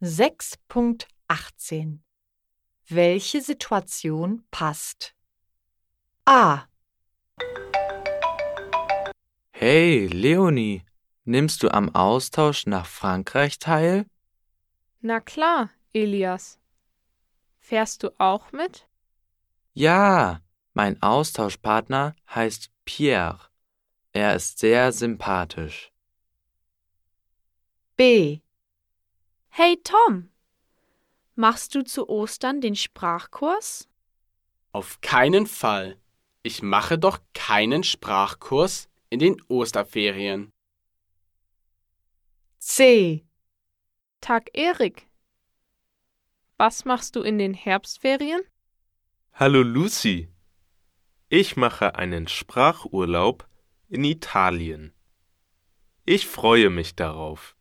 6.18 Welche Situation passt? A. Hey, Leonie, nimmst du am Austausch nach Frankreich teil? Na klar, Elias. Fährst du auch mit? Ja, mein Austauschpartner heißt Pierre. Er ist sehr sympathisch. B. Hey Tom, machst du zu Ostern den Sprachkurs? Auf keinen Fall. Ich mache doch keinen Sprachkurs in den Osterferien. C. Tag Erik. Was machst du in den Herbstferien? Hallo Lucy. Ich mache einen Sprachurlaub in Italien. Ich freue mich darauf.